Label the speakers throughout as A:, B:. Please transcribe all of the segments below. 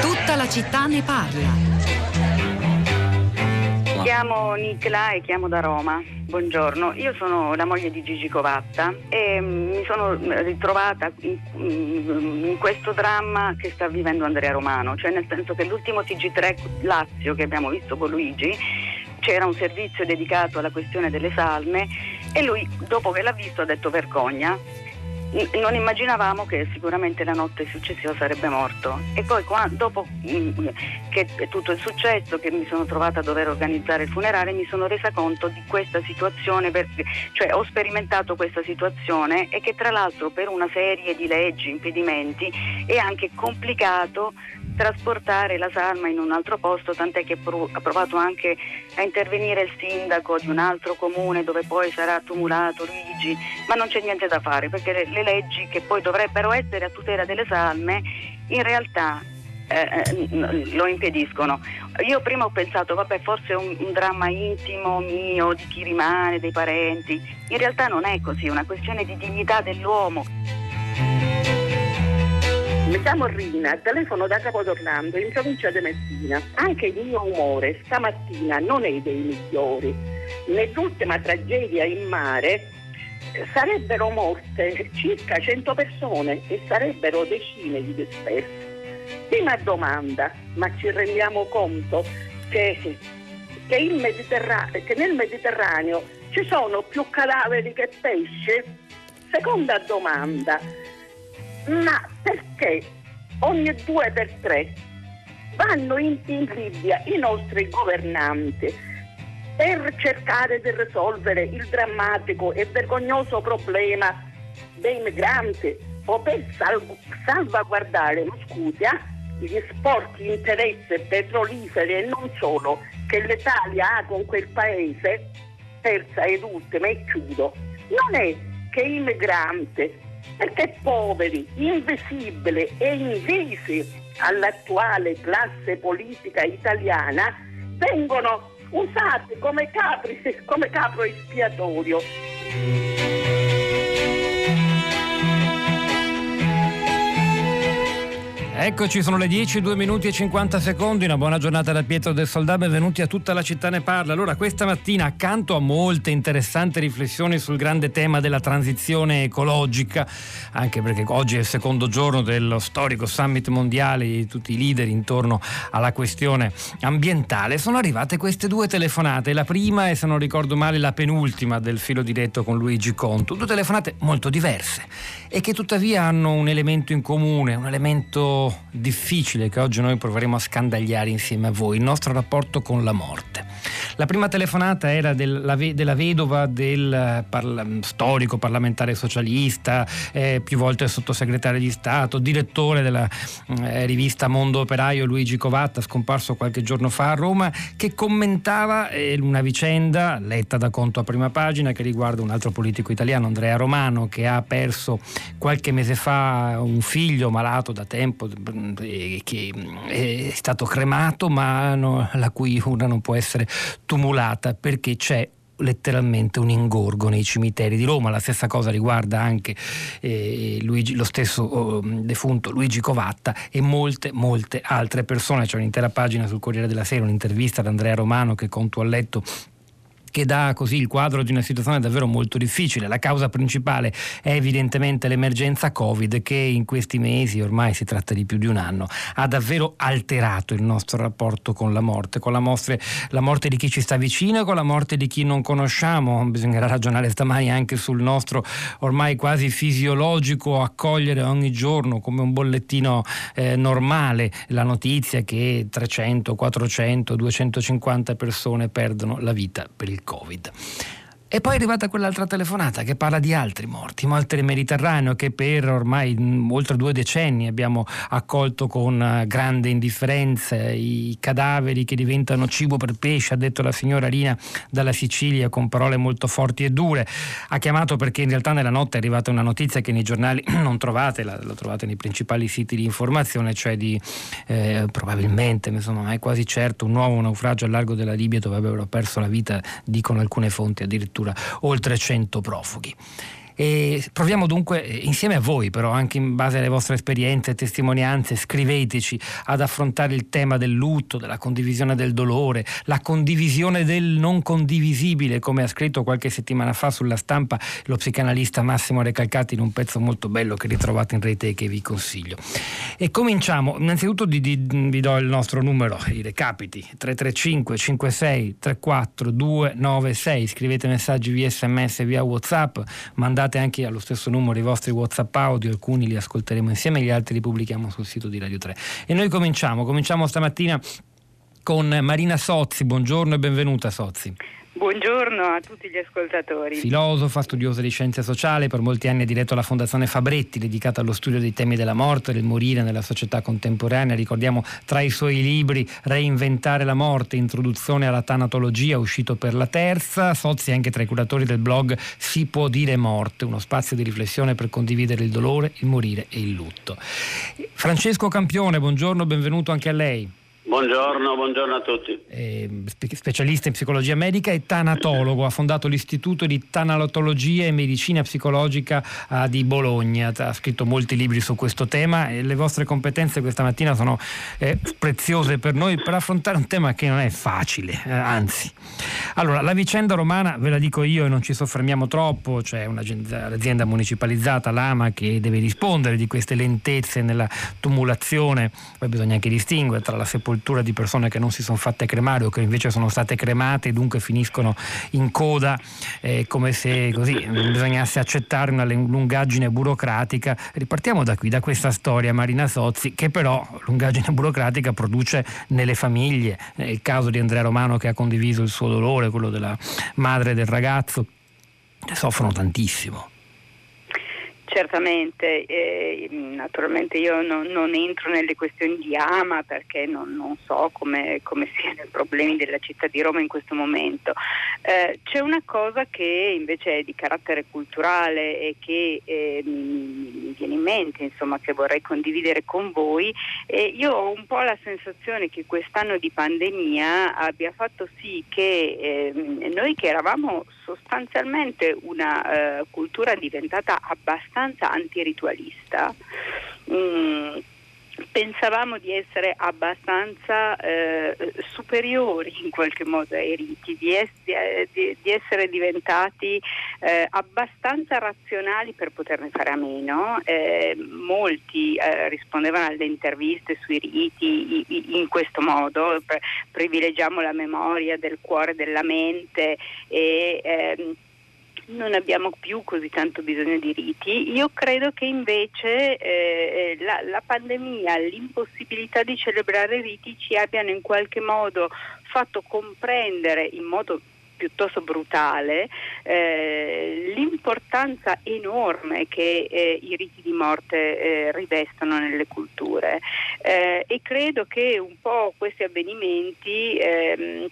A: Tutta la città ne parla.
B: Mi chiamo Nicla e chiamo da Roma. Buongiorno, io sono la moglie di Gigi Covatta e mm, mi sono ritrovata in, mm, in questo dramma che sta vivendo Andrea Romano, cioè nel senso che l'ultimo TG3 Lazio che abbiamo visto con Luigi c'era un servizio dedicato alla questione delle salme e lui dopo che l'ha visto ha detto vergogna non immaginavamo che sicuramente la notte successiva sarebbe morto. E poi dopo mm, che tutto è successo, che mi sono trovata a dover organizzare il funerale, mi sono resa conto di questa situazione, perché, cioè ho sperimentato questa situazione e che tra l'altro per una serie di leggi, impedimenti è anche complicato trasportare la salma in un altro posto, tant'è che ha provato anche a intervenire il sindaco di un altro comune dove poi sarà tumulato Luigi, ma non c'è niente da fare perché le, le leggi che poi dovrebbero essere a tutela delle salme in realtà eh, eh lo impediscono. Io prima ho pensato, vabbè, forse è un, un, dramma intimo mio, di chi rimane, dei parenti. In realtà non è così, è una questione di dignità dell'uomo.
C: Mi chiamo Rina, telefono da Capotornando in provincia di Messina. Anche il mio umore stamattina non è dei migliori. Nell'ultima tragedia in mare sarebbero morte circa 100 persone e sarebbero decine di dispersi. Prima domanda, ma ci rendiamo conto che, che, Mediterra- che nel Mediterraneo ci sono più cadaveri che pesce? Seconda domanda, ma perché ogni due per tre vanno in, in Libia i nostri governanti per cercare di risolvere il drammatico e vergognoso problema dei migranti o per salv- salvaguardare, ma scusa, gli sporchi interessi petroliferi e non solo che l'Italia ha con quel paese, terza ed ultima e chiudo, non è che i migranti, perché poveri, invisibili e invisi all'attuale classe politica italiana, vengono usati come, capri, come capro espiatorio.
D: Eccoci, sono le 10, 2 minuti e 50 secondi. Una buona giornata da Pietro del Soldà. Benvenuti a tutta la città ne parla. Allora, questa mattina, accanto a molte interessanti riflessioni sul grande tema della transizione ecologica, anche perché oggi è il secondo giorno dello storico summit mondiale di tutti i leader intorno alla questione ambientale, sono arrivate queste due telefonate. La prima è, se non ricordo male, la penultima del filo diretto con Luigi Conto. Due telefonate molto diverse e che tuttavia hanno un elemento in comune, un elemento difficile che oggi noi proveremo a scandagliare insieme a voi, il nostro rapporto con la morte. La prima telefonata era della, della vedova del parla, storico parlamentare socialista, eh, più volte sottosegretario di Stato, direttore della eh, rivista Mondo Operaio Luigi Covatta, scomparso qualche giorno fa a Roma, che commentava eh, una vicenda letta da conto a prima pagina che riguarda un altro politico italiano, Andrea Romano, che ha perso qualche mese fa un figlio malato da tempo, eh, che è stato cremato, ma no, la cui urna non può essere tumulata perché c'è letteralmente un ingorgo nei cimiteri di Roma. La stessa cosa riguarda anche eh, Luigi, lo stesso oh, defunto Luigi Covatta e molte, molte altre persone. C'è un'intera pagina sul Corriere della Sera, un'intervista ad Andrea Romano che conto a letto che dà così il quadro di una situazione davvero molto difficile. La causa principale è evidentemente l'emergenza Covid che in questi mesi, ormai si tratta di più di un anno, ha davvero alterato il nostro rapporto con la morte, con la, mostre, la morte di chi ci sta vicino e con la morte di chi non conosciamo. Bisognerà ragionare stamani anche sul nostro ormai quasi fisiologico accogliere ogni giorno come un bollettino eh, normale la notizia che 300, 400, 250 persone perdono la vita per il Covid. E poi è arrivata quell'altra telefonata che parla di altri morti, morti nel Mediterraneo che per ormai mm, oltre due decenni abbiamo accolto con eh, grande indifferenza, i cadaveri che diventano cibo per pesce, ha detto la signora Rina dalla Sicilia con parole molto forti e dure. Ha chiamato perché in realtà nella notte è arrivata una notizia che nei giornali non trovate, la, la trovate nei principali siti di informazione, cioè di eh, probabilmente, insomma, ma è quasi certo, un nuovo naufragio al largo della Libia dove avrebbero perso la vita, dicono alcune fonti addirittura addirittura oltre 100 profughi. E proviamo dunque insieme a voi, però anche in base alle vostre esperienze e testimonianze, scriveteci ad affrontare il tema del lutto, della condivisione del dolore, la condivisione del non condivisibile, come ha scritto qualche settimana fa sulla stampa lo psicanalista Massimo Recalcati in un pezzo molto bello che ritrovate in rete e che vi consiglio. E cominciamo, innanzitutto di, di, vi do il nostro numero, i recapiti, 335 56 34 296, scrivete messaggi via sms via whatsapp, mandate mandate anche allo stesso numero i vostri WhatsApp audio, alcuni li ascolteremo insieme, gli altri li pubblichiamo sul sito di Radio 3. E noi cominciamo, cominciamo stamattina con Marina Sozzi. Buongiorno e benvenuta Sozzi.
E: Buongiorno a tutti gli ascoltatori.
D: Filosofa, studiosa di scienze sociali, per molti anni ha diretto la Fondazione Fabretti, dedicata allo studio dei temi della morte, del morire nella società contemporanea. Ricordiamo tra i suoi libri Reinventare la morte, Introduzione alla tanatologia, uscito per la terza. Sozzi anche tra i curatori del blog Si può dire morte, uno spazio di riflessione per condividere il dolore, il morire e il lutto. Francesco Campione, buongiorno, benvenuto anche a lei.
F: Buongiorno, buongiorno, a tutti.
D: Eh, specialista in psicologia medica e tanatologo, ha fondato l'Istituto di Tanatologia e Medicina Psicologica uh, di Bologna, ha scritto molti libri su questo tema e le vostre competenze questa mattina sono eh, preziose per noi per affrontare un tema che non è facile, eh, anzi. Allora, la vicenda romana, ve la dico io e non ci soffermiamo troppo, c'è un'azienda municipalizzata, l'AMA, che deve rispondere di queste lentezze nella tumulazione, poi bisogna anche distinguere tra la sepoltura sepoltura di persone che non si sono fatte cremare o che invece sono state cremate e dunque finiscono in coda eh, come se così bisognasse accettare una lungaggine burocratica. Ripartiamo da qui, da questa storia Marina Sozzi che però lungaggine burocratica produce nelle famiglie, il caso di Andrea Romano che ha condiviso il suo dolore, quello della madre del ragazzo, soffrono tantissimo.
E: Certamente, eh, naturalmente io non, non, entro nelle questioni di ama perché non, non so come, come, siano i problemi della città di Roma in questo momento. Eh, c'è una cosa che invece è di carattere culturale e che eh, mi viene in mente, insomma, che vorrei condividere con voi. io ho un po' la sensazione che quest'anno di pandemia abbia fatto sì che ehm, noi che eravamo sostanzialmente una uh, cultura diventata abbastanza antiritualista. Mm, pensavamo di essere abbastanza eh, superiori in qualche modo ai riti, di, es- di, di essere diventati eh, abbastanza razionali per poterne fare a meno. Eh, molti eh, rispondevano alle interviste sui riti in questo modo, privilegiamo la memoria del cuore, della mente e ehm, non abbiamo più così tanto bisogno di riti. Io credo che invece eh, la, la, pandemia, l'impossibilità di celebrare riti ci abbiano in qualche modo fatto comprendere in modo piuttosto brutale eh, l'importanza enorme che eh, i riti di morte eh, rivestono nelle culture eh, e credo che un po' questi avvenimenti ehm,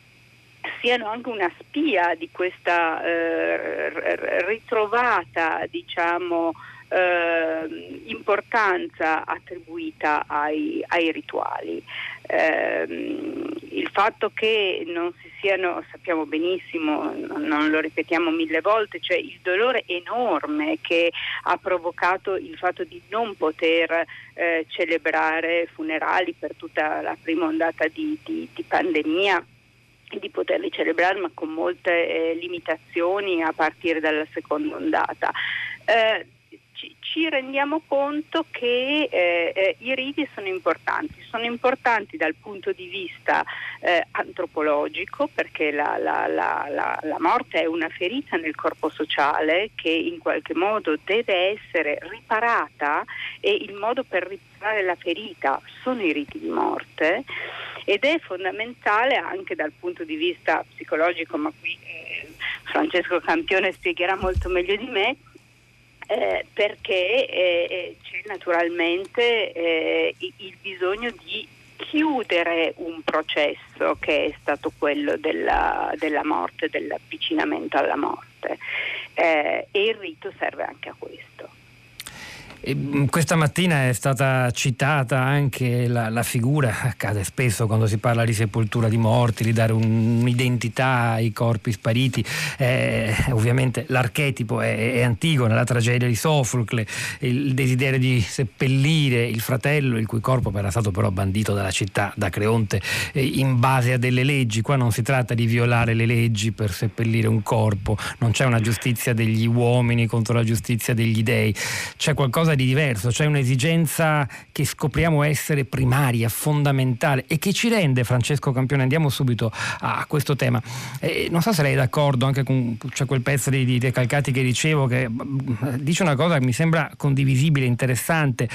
E: siano anche una spia di questa eh, ritrovata diciamo, eh, importanza attribuita ai, ai rituali. Eh, il fatto che non si siano, sappiamo benissimo, non lo ripetiamo mille volte, cioè il dolore enorme che ha provocato il fatto di non poter eh, celebrare funerali per tutta la prima ondata di, di, di pandemia di poterli celebrare ma con molte eh, limitazioni a partire dalla seconda ondata. Eh, ci, rendiamo conto che eh, eh, i riti sono importanti, sono importanti dal punto di vista eh, antropologico perché la, la, la, la, morte è una ferita nel corpo sociale che in qualche modo deve essere riparata e il modo per riparare la ferita sono i riti di morte ed è fondamentale anche dal punto di vista psicologico, ma qui eh, Francesco Campione spiegherà molto meglio di me, eh, perché eh, eh c'è naturalmente eh, il bisogno di chiudere un processo che è stato quello della, della morte, dell'avvicinamento alla morte eh, e il rito serve anche a questo.
D: Mm, questa mattina è stata citata anche la, la, figura, accade spesso quando si parla di sepoltura di morti, di dare un'identità ai corpi spariti. Eh, ovviamente l'archetipo è, è Antigone, la tragedia di Sofocle, il desiderio di seppellire il fratello, il cui corpo era stato però bandito dalla città, da Creonte, eh, in base a delle leggi. Qua non si tratta di violare le leggi per seppellire un corpo, non c'è una giustizia degli uomini contro la giustizia degli dei, c'è qualcosa di diverso, c'è un'esigenza che scopriamo essere primaria, fondamentale e che ci rende, Francesco Campione, andiamo subito a questo tema. Eh, non so se lei è d'accordo anche con cioè quel pezzo di, di Calcati che dicevo, che dice una cosa che mi sembra condivisibile, interessante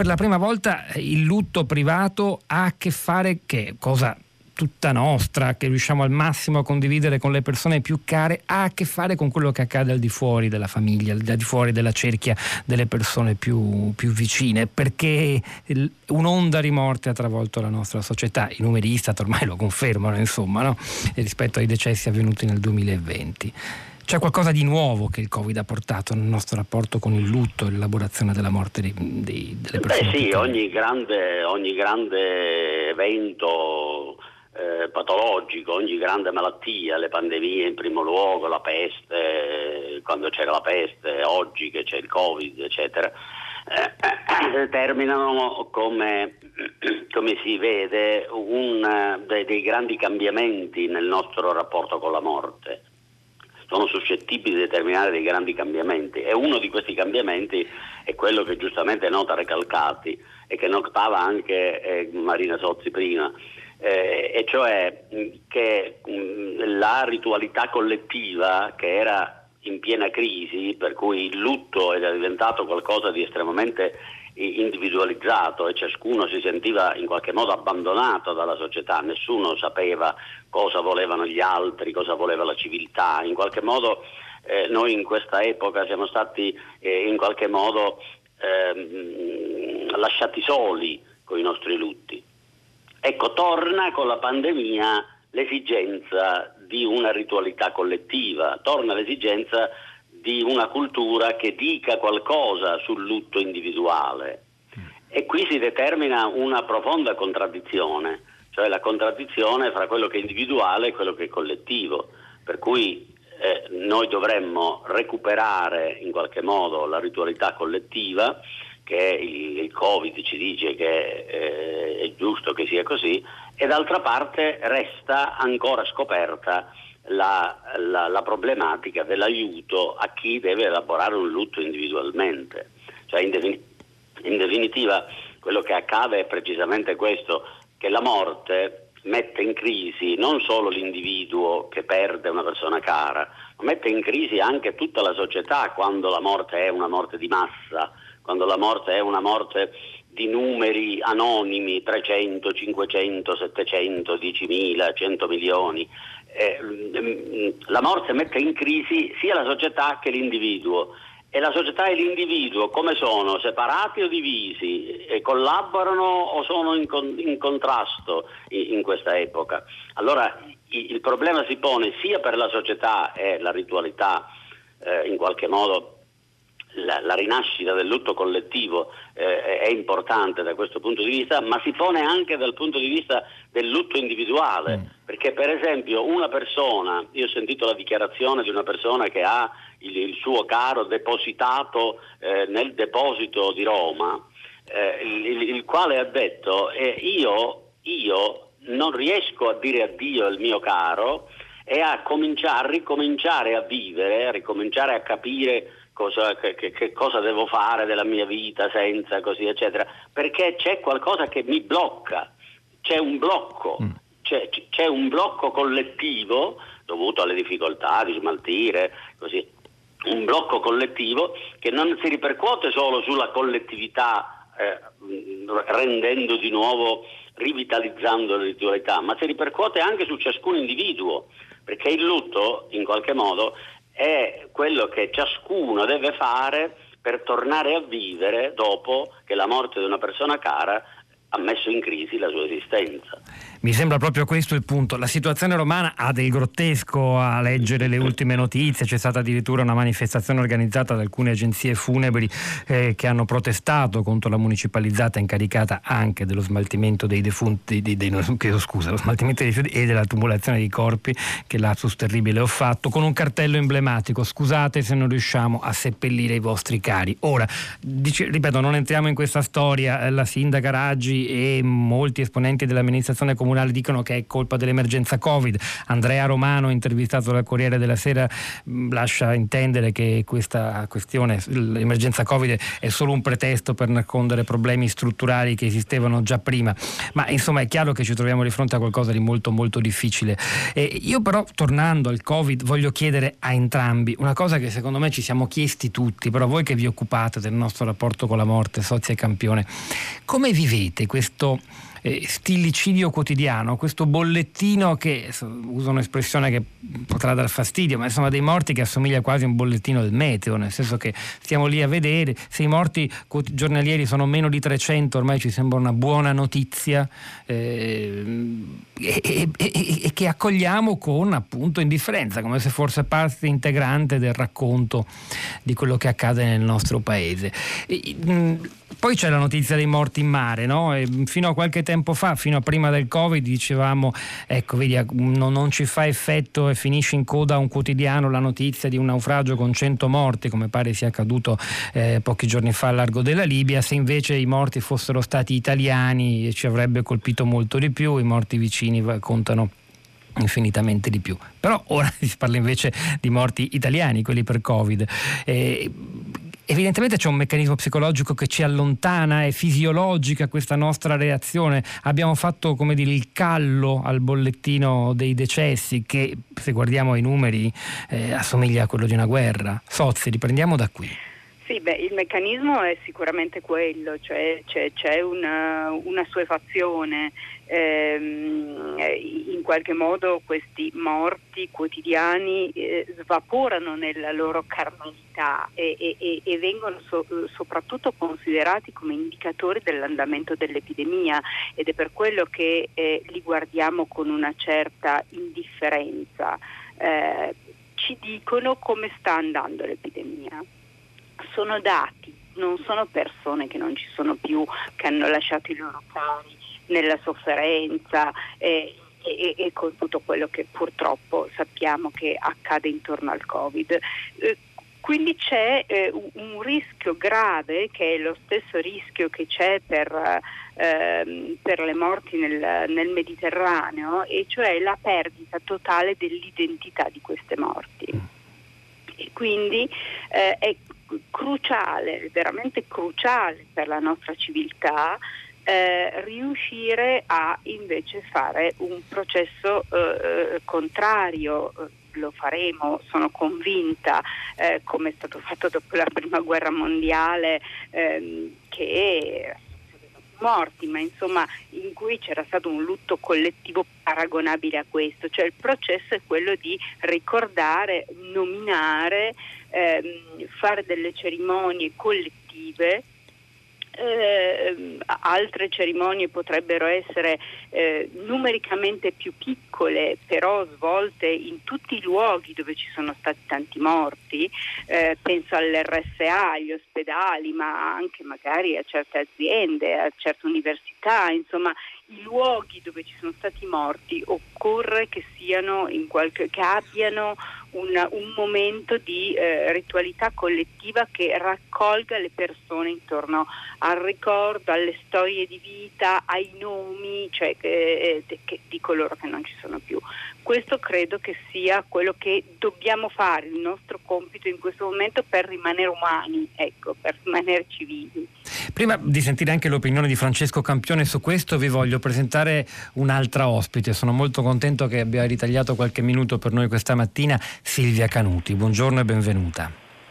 D: per la prima volta il lutto privato ha a che fare che cosa tutta nostra, che riusciamo al massimo a condividere con le persone più care, ha a che fare con quello che accade al di fuori della famiglia, al di fuori della cerchia delle persone più, più vicine, perché un'onda di morte ha travolto la nostra società. I numeri Istat ormai lo confermano, insomma, no? rispetto ai decessi avvenuti nel 2020. C'è qualcosa di nuovo che il Covid ha portato nel nostro rapporto con il lutto e l'elaborazione della morte di, di, delle persone?
F: Beh sì, ogni grande, ogni grande evento eh, patologico, ogni grande malattia, le pandemie in primo luogo, la peste, quando c'era la peste, oggi che c'è il Covid, eccetera, eh, determinano come, come, si vede un, dei, dei grandi cambiamenti nel nostro rapporto con la morte. Sono suscettibili di determinare dei grandi cambiamenti e uno di questi cambiamenti è quello che giustamente nota Recalcati e che notava anche eh, Marina Sozzi prima, eh, e cioè che mh, la ritualità collettiva che era in piena crisi, per cui il lutto era diventato qualcosa di estremamente individualizzato e ciascuno si sentiva in qualche modo abbandonato dalla società, nessuno sapeva cosa volevano gli altri, cosa voleva la civiltà, in qualche modo eh, noi in questa epoca siamo stati eh, in qualche modo eh, lasciati soli con i nostri lutti. Ecco, torna con la pandemia l'esigenza di una ritualità collettiva, torna l'esigenza di una cultura che dica qualcosa sul lutto individuale. E qui si determina una profonda contraddizione, cioè la contraddizione fra quello che è individuale e quello che è collettivo. Per cui eh, noi dovremmo recuperare in qualche modo la ritualità collettiva che il, il Covid ci dice che eh, è giusto che sia così e d'altra parte resta ancora scoperta la, la, la, problematica dell'aiuto a chi deve elaborare un lutto individualmente. Cioè in, defin- in definitiva quello che accade è precisamente questo, che la morte mette in crisi non solo l'individuo che perde una persona cara, ma mette in crisi anche tutta la società quando la morte è una morte di massa quando la morte è una morte di numeri anonimi, 300, 500, 700, 10.000, 100 milioni. Eh, la morte mette in crisi sia la società che l'individuo. E la società e l'individuo come sono? Separati o divisi? E collaborano o sono in, con, in contrasto in, in, questa epoca? Allora il, il problema si pone sia per la società e la ritualità eh, in qualche modo la, la, rinascita del lutto collettivo eh, è importante da questo punto di vista, ma si pone anche dal punto di vista del lutto individuale, mm. perché per esempio una persona, io ho sentito la dichiarazione di una persona che ha il, il suo caro depositato eh, nel deposito di Roma, eh, il, il, quale ha detto io, io non riesco a dire addio al mio caro e a, a ricominciare a vivere, a ricominciare a capire cosa, che, che, cosa devo fare della mia vita senza così eccetera, perché c'è qualcosa che mi blocca, c'è un blocco, mm. c'è, c'è, un blocco collettivo dovuto alle difficoltà di smaltire, così, un blocco collettivo che non si ripercuote solo sulla collettività eh, rendendo di nuovo rivitalizzando le ritualità, ma si ripercuote anche su ciascun individuo, perché il lutto in qualche modo è quello che ciascuno deve fare per tornare a vivere dopo che la morte di una persona cara ha messo in crisi la sua esistenza.
D: Mi sembra proprio questo il punto. La situazione romana ha del grottesco a leggere le ultime notizie. C'è stata addirittura una manifestazione organizzata da alcune agenzie funebri eh, che hanno protestato contro la municipalizzata incaricata anche dello smaltimento dei defunti, dei, dei, chiedo scusa, lo smaltimento dei rifiuti e della tumulazione dei corpi, che lapsus terribile ho fatto, con un cartello emblematico. Scusate se non riusciamo a seppellire i vostri cari. Ora, dice, ripeto, non entriamo in questa storia. La sindaca Raggi e molti esponenti dell'amministrazione comunale comunali dicono che è colpa dell'emergenza Covid. Andrea Romano, intervistato dal Corriere della Sera, mm, lascia intendere che questa questione, l'emergenza Covid, è solo un pretesto per nascondere problemi strutturali che esistevano già prima. Ma insomma è chiaro che ci troviamo di fronte a qualcosa di molto molto difficile. E io però, tornando al Covid, voglio chiedere a entrambi una cosa che secondo me ci siamo chiesti tutti, però voi che vi occupate del nostro rapporto con la morte, socia e campione, come vivete questo eh, stillicidio quotidiano, questo bollettino che, uso un'espressione che potrà dar fastidio, ma insomma dei morti che assomiglia quasi a un bollettino del meteo, nel senso che stiamo lì a vedere, se i morti giornalieri sono meno di 300 ormai ci sembra una buona notizia eh, e, e, e, e che accogliamo con appunto indifferenza, come se fosse parte integrante del racconto di quello che accade nel nostro paese. Poi c'è la notizia dei morti in mare, no? fino a qualche tempo fa, fino a prima del Covid, dicevamo, ecco, vedi, non, non, ci fa effetto e finisce in coda a un quotidiano la notizia di un naufragio con 100 morti, come pare sia accaduto eh, pochi giorni fa al largo della Libia, se invece i morti fossero stati italiani ci avrebbe colpito molto di più, i morti vicini contano infinitamente di più. Però ora si parla invece di morti italiani, quelli per Covid. Eh, evidentemente c'è un meccanismo psicologico che ci allontana, è fisiologica questa nostra reazione. Abbiamo fatto come dire il callo al bollettino dei decessi che se guardiamo i numeri eh, assomiglia a quello di una guerra. Sozzi, riprendiamo da qui.
E: Sì, beh, il meccanismo è sicuramente quello, cioè c'è, c'è una, una suefazione, ehm, in qualche modo questi morti quotidiani eh, svaporano nella loro carnalità e, e, e vengono so, soprattutto considerati come indicatori dell'andamento dell'epidemia ed è per quello che eh, li guardiamo con una certa indifferenza. Eh, ci dicono come sta andando l'epidemia sono dati, non sono persone che non ci sono più, che hanno lasciato i loro cari nella sofferenza eh, e, e, con tutto quello che purtroppo sappiamo che accade intorno al Covid. Eh, quindi c'è eh, un rischio grave che è lo stesso rischio che c'è per, ehm, per le morti nel, nel, Mediterraneo e cioè la perdita totale dell'identità di queste morti. E quindi eh, è cruciale, veramente cruciale per la nostra civiltà eh, riuscire a invece fare un processo eh, contrario. Lo faremo, sono convinta, eh, come è stato fatto dopo la prima guerra mondiale, ehm, che morti, ma insomma in cui c'era stato un lutto collettivo paragonabile a questo, cioè il processo è quello di ricordare, nominare ehm, fare delle cerimonie collettive eh, altre cerimonie potrebbero essere eh, numericamente più piccole, però svolte in tutti i luoghi dove ci sono stati tanti morti, eh, penso all'RSA, agli ospedali, ma anche magari a certe aziende, a certe università, insomma i luoghi dove ci sono stati morti occorre che siano in qualche, che abbiano un, un momento di eh, ritualità collettiva che raccolga le persone intorno al ricordo, alle storie di vita, ai nomi cioè, eh, che, di coloro che non ci sono più. Questo credo che sia quello che dobbiamo fare, il nostro compito in questo momento per rimanere umani, ecco, per rimanere civili.
D: Prima di sentire anche l'opinione di Francesco Campione su questo, vi voglio presentare un'altra ospite. Sono molto contento che abbia ritagliato qualche minuto per noi questa mattina Silvia Canuti. Buongiorno e benvenuta.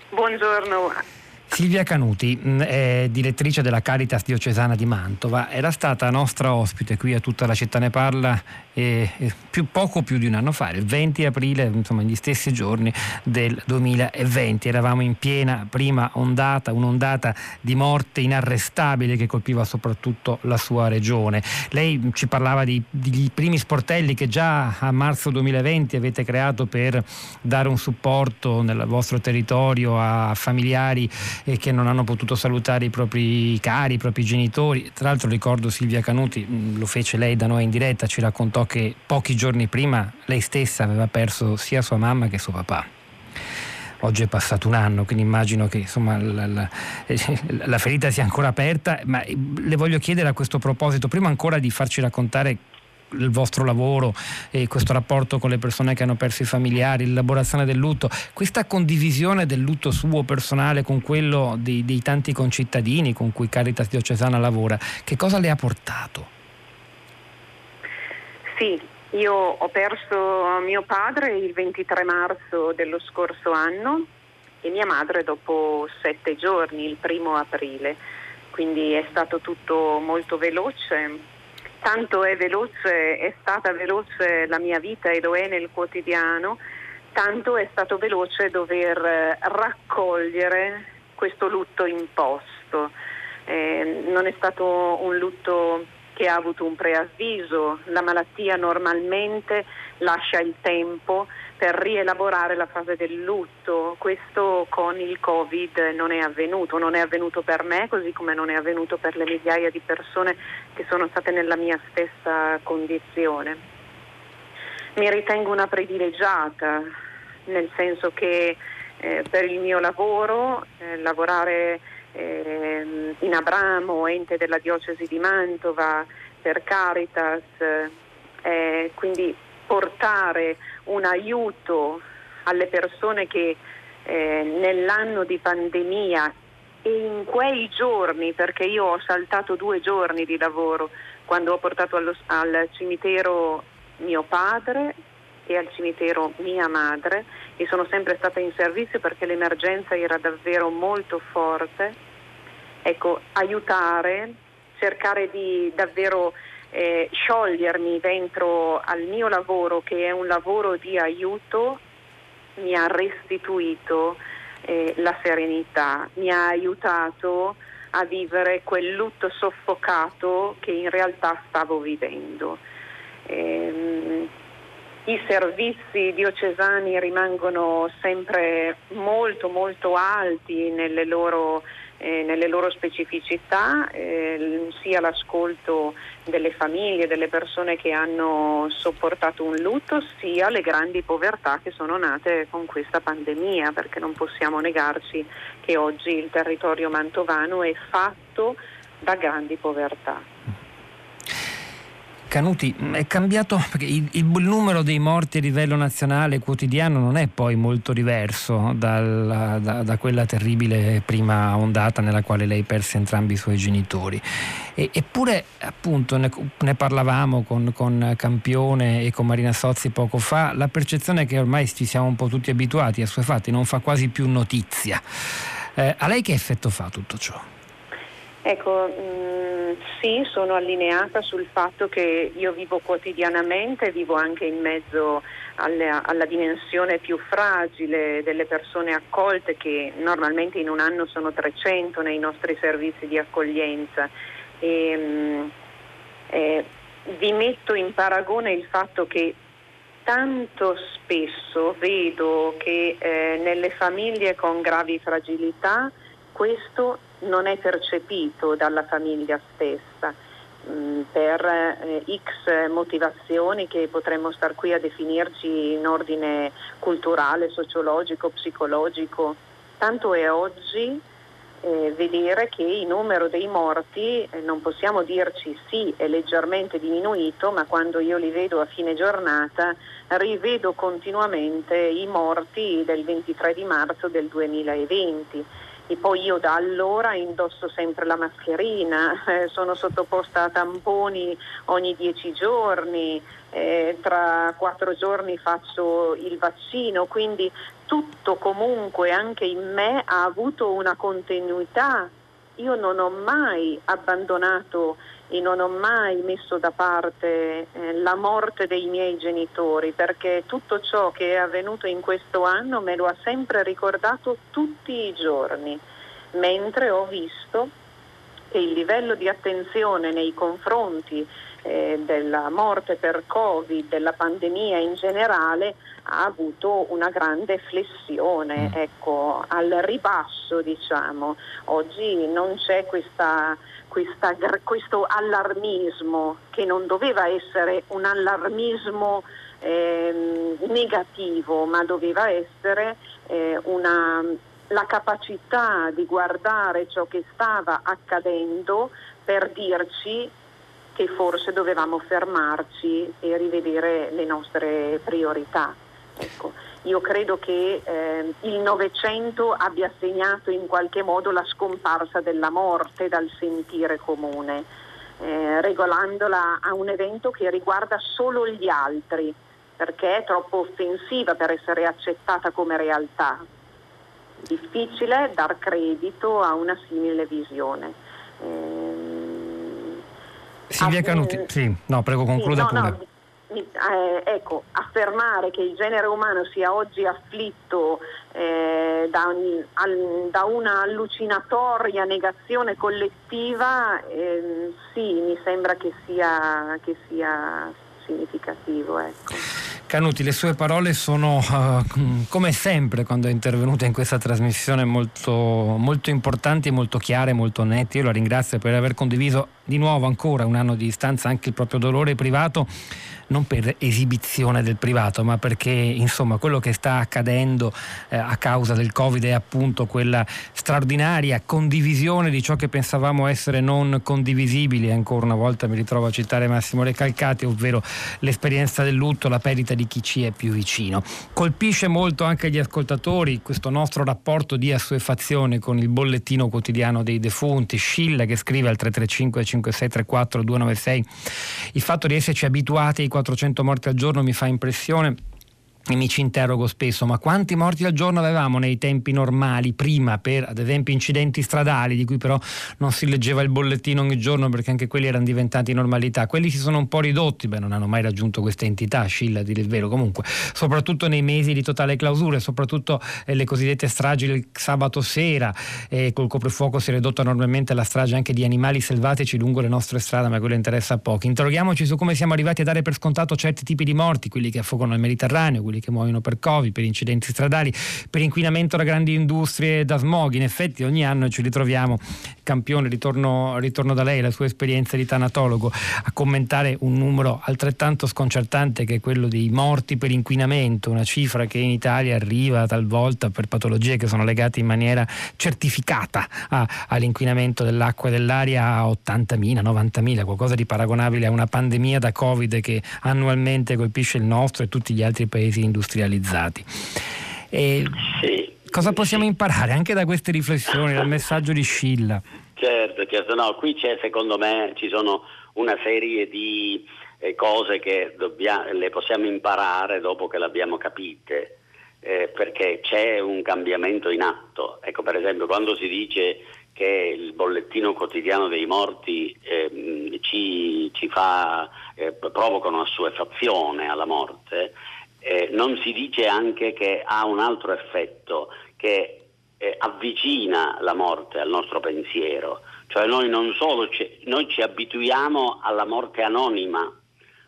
G: Buongiorno.
D: Silvia Canuti mm, è direttrice della Caritas diocesana di Mantova, era stata nostra ospite qui a tutta la città ne parla eh, più, poco più di un anno fa, il 20 aprile, insomma negli stessi giorni del 2020. Eravamo in piena prima ondata, un'ondata di morte inarrestabile che colpiva soprattutto la sua regione. Lei ci parlava di, degli primi sportelli che già a marzo 2020 avete creato per dare un supporto nel vostro territorio a familiari e che non hanno potuto salutare i propri cari, i propri genitori. Tra l'altro ricordo Silvia Canuti, mm, lo fece lei da noi in diretta, ci raccontò che pochi giorni prima lei stessa aveva perso sia sua mamma che suo papà. Oggi è passato un anno, quindi immagino che insomma, la, la, la, ferita sia ancora aperta, ma le voglio chiedere a questo proposito, prima ancora di farci raccontare il vostro lavoro e questo rapporto con le persone che hanno perso i familiari, l'elaborazione del lutto, questa condivisione del lutto suo personale con quello dei, dei tanti concittadini con cui Caritas Diocesana lavora, che cosa le ha portato?
H: Sì, io ho perso mio padre il 23 marzo dello scorso anno e mia madre dopo sette giorni, il primo aprile, quindi è stato tutto molto veloce tanto è veloce, è stata veloce la mia vita e lo è nel quotidiano, tanto è stato veloce dover eh, raccogliere questo lutto imposto. Eh, non è stato un lutto che ha avuto un preavviso, la malattia normalmente lascia il tempo per rielaborare la fase del lutto. Questo con il Covid non è avvenuto, non è avvenuto per me così come non è avvenuto per le migliaia di persone che sono state nella mia stessa condizione. Mi ritengo una privilegiata, nel senso che eh, per il mio lavoro, eh, lavorare eh, in Abramo, ente della diocesi di Mantova, per Caritas, eh, quindi portare un aiuto alle persone che eh, nell'anno di pandemia e in quei giorni, perché io ho saltato due giorni di lavoro, quando ho portato allo, al cimitero mio padre e al cimitero mia madre e sono sempre stata in servizio perché l'emergenza era davvero molto forte. Ecco, aiutare, cercare di davvero eh, sciogliermi dentro al mio lavoro che è un lavoro di aiuto mi ha restituito eh, la serenità, mi ha aiutato a vivere quel lutto soffocato che in realtà stavo vivendo. Eh, I servizi diocesani rimangono sempre molto molto alti nelle loro eh, nelle loro specificità, eh, sia l'ascolto delle famiglie, delle persone che hanno sopportato un lutto, sia le grandi povertà che sono nate con questa pandemia, perché non possiamo negarci che oggi il territorio mantovano è fatto da grandi povertà.
D: Canuti, è cambiato perché il, il, numero dei morti a livello nazionale quotidiano non è poi molto diverso dal, da, da, quella terribile prima ondata nella quale lei perse entrambi i suoi genitori. E, eppure, appunto, ne, ne parlavamo con, con, Campione e con Marina Sozzi poco fa, la percezione è che ormai ci siamo un po' tutti abituati a suoi fatti, non fa quasi più notizia. Eh, a lei che effetto fa tutto ciò?
H: Ecco, mh, mm, sì, sono allineata sul fatto che io vivo quotidianamente, vivo anche in mezzo alle, alla dimensione più fragile delle persone accolte che normalmente in un anno sono 300 nei nostri servizi di accoglienza. E, mh, mm, eh, vi metto in paragone il fatto che tanto spesso vedo che eh, nelle famiglie con gravi fragilità questo non è percepito dalla famiglia stessa mm, per eh, X motivazioni che potremmo star qui a definirci in ordine culturale, sociologico, psicologico. Tanto è oggi eh, vedere che il numero dei morti, eh, non possiamo dirci sì, è leggermente diminuito, ma quando io li vedo a fine giornata rivedo continuamente i morti del 23 di marzo del 2020 e poi io da allora indosso sempre la mascherina, eh, sono sottoposta a tamponi ogni dieci giorni, eh, tra quattro giorni faccio il vaccino, quindi tutto comunque anche in me ha avuto una continuità. Io non ho mai abbandonato e non ho mai messo da parte eh, la morte dei miei genitori perché tutto ciò che è avvenuto in questo anno me lo ha sempre ricordato tutti i giorni, mentre ho visto che il livello di attenzione nei confronti eh, della morte per Covid, della pandemia in generale, ha avuto una grande flessione, mm. ecco, al ribasso diciamo. Oggi non c'è questa, questa, questo allarmismo che non doveva essere un allarmismo eh, negativo, ma doveva essere eh, una, la capacità di guardare ciò che stava accadendo per dirci che forse dovevamo fermarci e rivedere le nostre priorità. Ecco, io credo che eh, il Novecento abbia segnato in qualche modo la scomparsa della morte dal sentire comune, eh, regolandola a un evento che riguarda solo gli altri, perché è troppo offensiva per essere accettata come realtà. Difficile dar credito a una simile visione. Eh,
D: Silvia Canuti, sì, no, prego, concluda sì, no, pure. No,
H: eh, ecco, affermare che il genere umano sia oggi afflitto eh, da, al, da, una allucinatoria negazione collettiva, eh, sì, mi sembra che sia, che sia significativo. Ecco.
D: Canuti, le sue parole sono uh, come sempre quando è intervenuta in questa trasmissione molto, molto importanti, molto chiare, molto nette. Io la ringrazio per aver condiviso di nuovo ancora un anno di distanza anche il proprio dolore privato non per esibizione del privato, ma perché insomma quello che sta accadendo eh, a causa del Covid è appunto quella straordinaria condivisione di ciò che pensavamo essere non condivisibile. Ancora una volta mi ritrovo a citare Massimo Recalcati, ovvero l'esperienza del lutto, la perdita di chi ci è più vicino. Colpisce molto anche gli ascoltatori questo nostro rapporto di assuefazione con il bollettino quotidiano dei defunti, Scilla che scrive al 335 5634 296 il fatto di esserci abituati ai 400 morti al giorno mi fa impressione e mi ci interrogo spesso, ma quanti morti al giorno avevamo nei tempi normali, prima per ad esempio incidenti stradali, di cui però non si leggeva il bollettino ogni giorno perché anche quelli erano diventati normalità. Quelli si sono un po' ridotti, beh non hanno mai raggiunto questa entità, Scilla il vero comunque, soprattutto nei mesi di totale clausura, soprattutto eh, le cosiddette stragi del sabato sera, eh, col coprifuoco si è ridotto enormemente la strage anche di animali selvatici lungo le nostre strade, ma quello interessa a pochi. Interroghiamoci su come siamo arrivati a dare per scontato certi tipi di morti, quelli che affogano nel Mediterraneo, quelli che muoiono per Covid, per incidenti stradali, per inquinamento da grandi industrie da smog. In effetti ogni anno ci ritroviamo, campione, ritorno, ritorno da lei, la sua esperienza di tanatologo, a commentare un numero altrettanto sconcertante che è quello dei morti per inquinamento, una cifra che in Italia arriva talvolta per patologie che sono legate in maniera certificata a, all'inquinamento dell'acqua e dell'aria a 80.000, 90.000, qualcosa di paragonabile a una pandemia da Covid che annualmente colpisce il nostro e tutti gli altri paesi industrializzati. E sì, cosa possiamo sì. imparare anche da queste riflessioni, dal messaggio di Scilla?
F: Certo, certo, no, qui c'è secondo me ci sono una serie di eh, cose che dobbiamo, le possiamo imparare dopo che le abbiamo capite. Eh, perché c'è un cambiamento in atto. Ecco, per esempio, quando si dice che il bollettino quotidiano dei morti eh, ci, ci fa, eh, provoca una suefazione alla morte, eh, non si dice anche che ha un altro effetto che eh, avvicina la morte al nostro pensiero, cioè noi non solo ci, noi ci abituiamo alla morte anonima,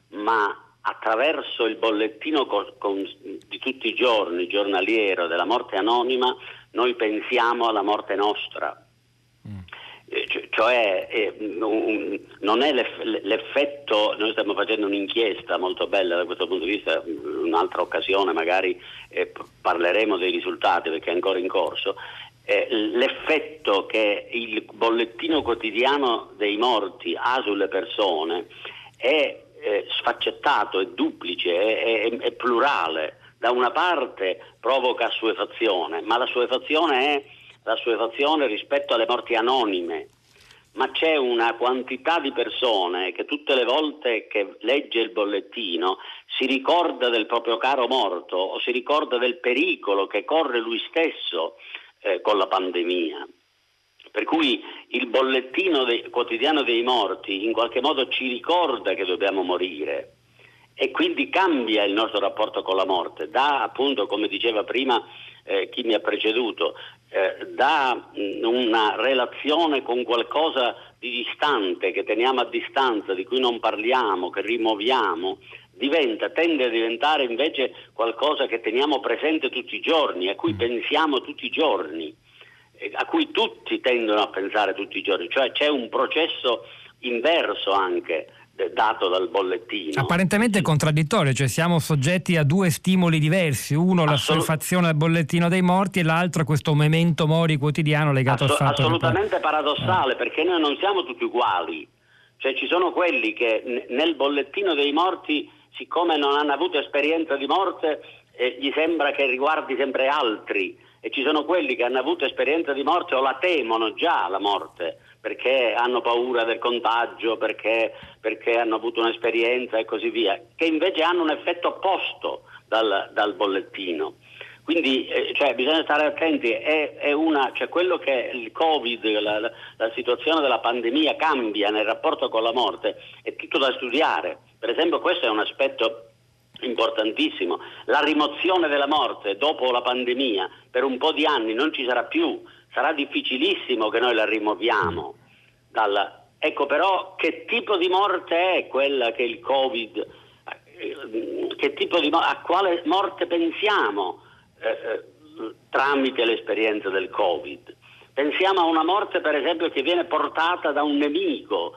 F: ma attraverso il bollettino con, con, di tutti i giorni, giornaliero della morte anonima, noi pensiamo alla morte nostra. Mm. Eh, cioè eh, non è l'effetto, noi stiamo facendo un'inchiesta molto bella da questo punto di vista, un'altra occasione magari eh, parleremo dei risultati perché è ancora in corso, l'effetto che il bollettino quotidiano dei morti ha sulle persone è sfaccettato, è duplice, è, è, è plurale. Da una parte provoca suefazione, ma la è l'assuefazione rispetto alle morti anonime, ma c'è una quantità di persone che tutte le volte che legge il bollettino si ricorda del proprio caro morto o si ricorda del pericolo che corre lui stesso eh, con la pandemia. Per cui il bollettino de- quotidiano dei morti in qualche modo ci ricorda che dobbiamo morire e quindi cambia il nostro rapporto con la morte, dà appunto, come diceva prima eh, chi mi ha preceduto, eh, mh, una relazione con qualcosa di distante, che teniamo a distanza, di cui non parliamo, che rimuoviamo, diventa, tende a diventare invece qualcosa che teniamo presente tutti i giorni, a cui mm. pensiamo tutti i giorni, a cui tutti tendono a pensare tutti i giorni, cioè c'è un processo inverso anche dato dal bollettino.
D: Apparentemente contraddittorio, cioè siamo soggetti a due stimoli diversi, uno la l'assuefazione al bollettino dei morti e l'altro questo memento mori quotidiano legato Asso- al fatto
F: assolutamente che... paradossale, eh. perché noi non siamo tutti uguali. Cioè ci sono quelli che n- nel bollettino dei morti, siccome non hanno avuto esperienza di morte, eh, gli sembra che riguardi sempre altri e ci sono quelli che hanno avuto esperienza di morte o la temono già la morte perché hanno paura del contagio, perché, perché, hanno avuto un'esperienza e così via, che invece hanno un effetto opposto dal, dal bollettino. Quindi eh, cioè, bisogna stare attenti, è, è una, cioè, quello che il Covid, la, la, la, situazione della pandemia cambia nel rapporto con la morte, è tutto da studiare. Per esempio questo è un aspetto importantissimo, la rimozione della morte dopo la pandemia per un po' di anni non ci sarà più, sarà difficilissimo che noi la rimuoviamo. Dal... Ecco però che tipo di morte è quella che il Covid, tipo di, a quale morte pensiamo eh, eh, tramite l'esperienza del Covid? Pensiamo a una morte per esempio che viene portata da un nemico,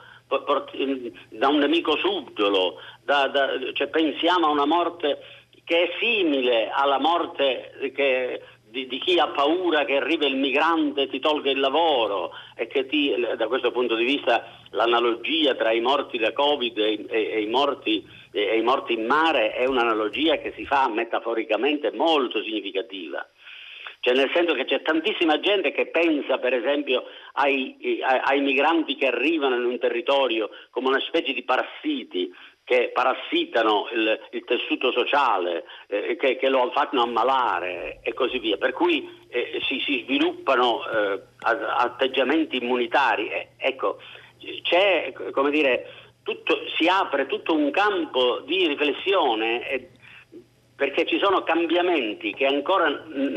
F: da un nemico subdolo, da, da, cioè pensiamo a una morte che è simile alla morte che di, di, chi ha paura che arrivi il migrante e ti tolga il lavoro e che ti, da questo punto di vista l'analogia tra i morti da Covid e, e, e, i, morti, e i morti in mare è un'analogia che si fa metaforicamente molto significativa. Cioè nel senso che c'è tantissima gente che pensa per esempio ai, ai, ai, migranti che arrivano in un territorio come una specie di parassiti che parassitano il, il tessuto sociale, eh, che, che, lo fanno ammalare e così via. Per cui eh, si, si, sviluppano eh, atteggiamenti immunitari. ecco, c'è, come dire, tutto, si apre tutto un campo di riflessione e perché ci sono cambiamenti che ancora